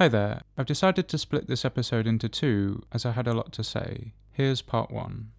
Hi there. I've decided to split this episode into two as I had a lot to say. Here's part one.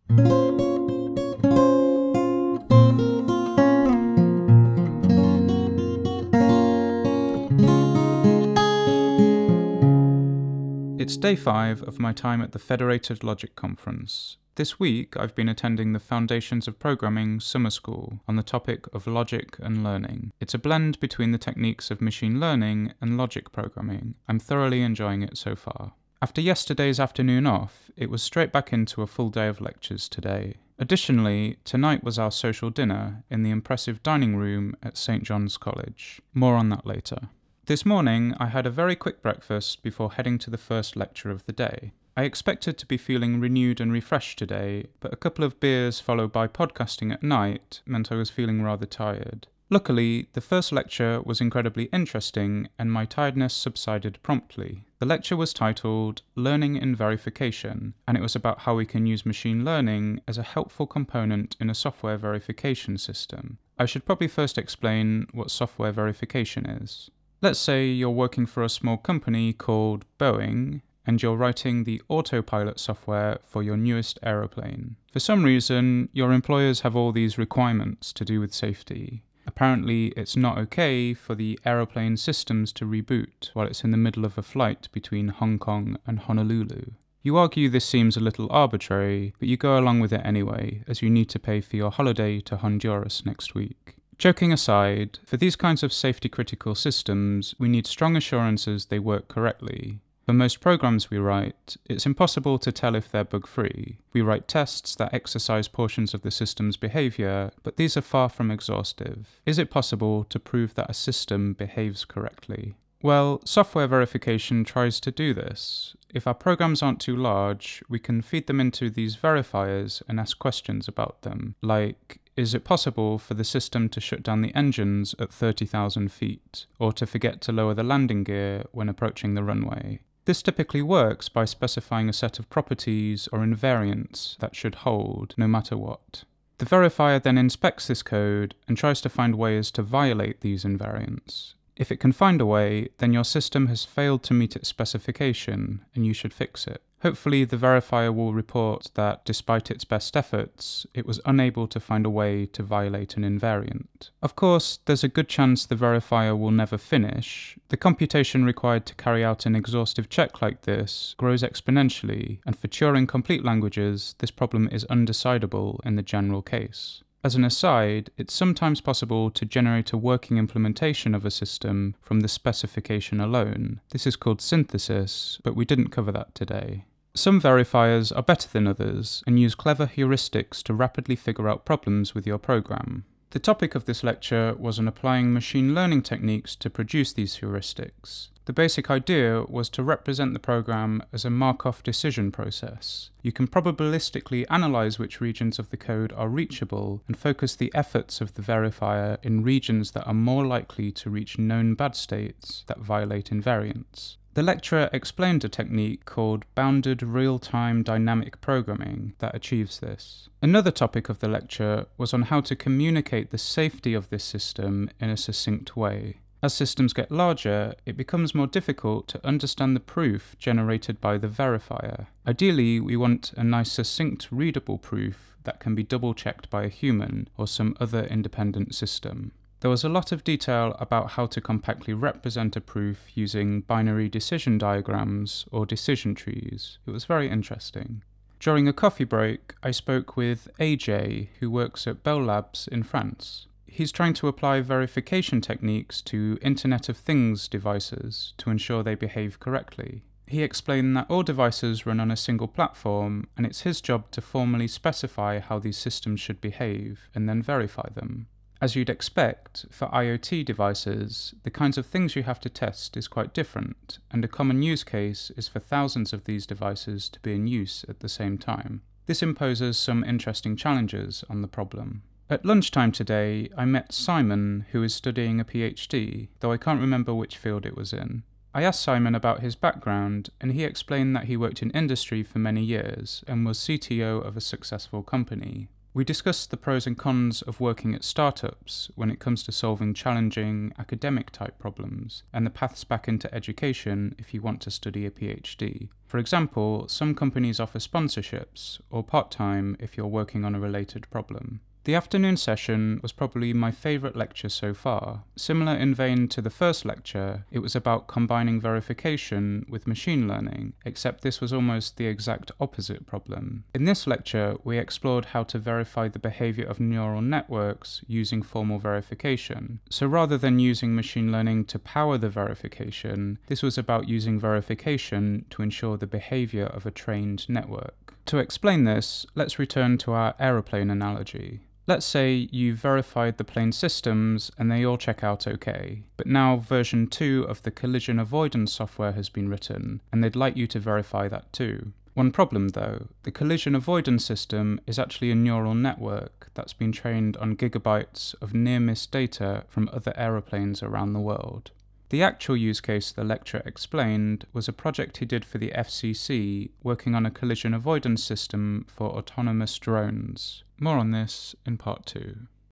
It's day five of my time at the Federated Logic Conference. This week, I've been attending the Foundations of Programming Summer School on the topic of logic and learning. It's a blend between the techniques of machine learning and logic programming. I'm thoroughly enjoying it so far. After yesterday's afternoon off, it was straight back into a full day of lectures today. Additionally, tonight was our social dinner in the impressive dining room at St John's College. More on that later. This morning, I had a very quick breakfast before heading to the first lecture of the day. I expected to be feeling renewed and refreshed today, but a couple of beers followed by podcasting at night meant I was feeling rather tired. Luckily, the first lecture was incredibly interesting and my tiredness subsided promptly. The lecture was titled Learning in Verification, and it was about how we can use machine learning as a helpful component in a software verification system. I should probably first explain what software verification is. Let's say you're working for a small company called Boeing and you're writing the autopilot software for your newest aeroplane. For some reason, your employers have all these requirements to do with safety. Apparently, it's not okay for the aeroplane systems to reboot while it's in the middle of a flight between Hong Kong and Honolulu. You argue this seems a little arbitrary, but you go along with it anyway, as you need to pay for your holiday to Honduras next week. Joking aside, for these kinds of safety critical systems, we need strong assurances they work correctly. For most programs we write, it's impossible to tell if they're bug free. We write tests that exercise portions of the system's behavior, but these are far from exhaustive. Is it possible to prove that a system behaves correctly? Well, software verification tries to do this. If our programs aren't too large, we can feed them into these verifiers and ask questions about them, like is it possible for the system to shut down the engines at 30,000 feet, or to forget to lower the landing gear when approaching the runway? This typically works by specifying a set of properties or invariants that should hold no matter what. The verifier then inspects this code and tries to find ways to violate these invariants. If it can find a way, then your system has failed to meet its specification and you should fix it. Hopefully, the verifier will report that despite its best efforts, it was unable to find a way to violate an invariant. Of course, there's a good chance the verifier will never finish. The computation required to carry out an exhaustive check like this grows exponentially, and for Turing complete languages, this problem is undecidable in the general case. As an aside, it's sometimes possible to generate a working implementation of a system from the specification alone. This is called synthesis, but we didn't cover that today. Some verifiers are better than others and use clever heuristics to rapidly figure out problems with your program. The topic of this lecture was on applying machine learning techniques to produce these heuristics. The basic idea was to represent the program as a Markov decision process. You can probabilistically analyze which regions of the code are reachable and focus the efforts of the verifier in regions that are more likely to reach known bad states that violate invariants. The lecturer explained a technique called bounded real time dynamic programming that achieves this. Another topic of the lecture was on how to communicate the safety of this system in a succinct way. As systems get larger, it becomes more difficult to understand the proof generated by the verifier. Ideally, we want a nice, succinct, readable proof that can be double checked by a human or some other independent system. There was a lot of detail about how to compactly represent a proof using binary decision diagrams or decision trees. It was very interesting. During a coffee break, I spoke with AJ, who works at Bell Labs in France he's trying to apply verification techniques to Internet of Things devices to ensure they behave correctly. He explained that all devices run on a single platform, and it's his job to formally specify how these systems should behave and then verify them. As you'd expect, for IoT devices, the kinds of things you have to test is quite different, and a common use case is for thousands of these devices to be in use at the same time. This imposes some interesting challenges on the problem. At lunchtime today, I met Simon, who is studying a PhD, though I can't remember which field it was in. I asked Simon about his background, and he explained that he worked in industry for many years and was CTO of a successful company. We discussed the pros and cons of working at startups when it comes to solving challenging academic type problems, and the paths back into education if you want to study a PhD. For example, some companies offer sponsorships, or part time if you're working on a related problem. The afternoon session was probably my favourite lecture so far. Similar in vein to the first lecture, it was about combining verification with machine learning, except this was almost the exact opposite problem. In this lecture, we explored how to verify the behaviour of neural networks using formal verification. So rather than using machine learning to power the verification, this was about using verification to ensure the behaviour of a trained network. To explain this, let's return to our aeroplane analogy. Let's say you've verified the plane systems and they all check out okay, but now version 2 of the collision avoidance software has been written and they'd like you to verify that too. One problem though, the collision avoidance system is actually a neural network that's been trained on gigabytes of near miss data from other aeroplanes around the world. The actual use case the lecturer explained was a project he did for the FCC working on a collision avoidance system for autonomous drones. More on this in part 2.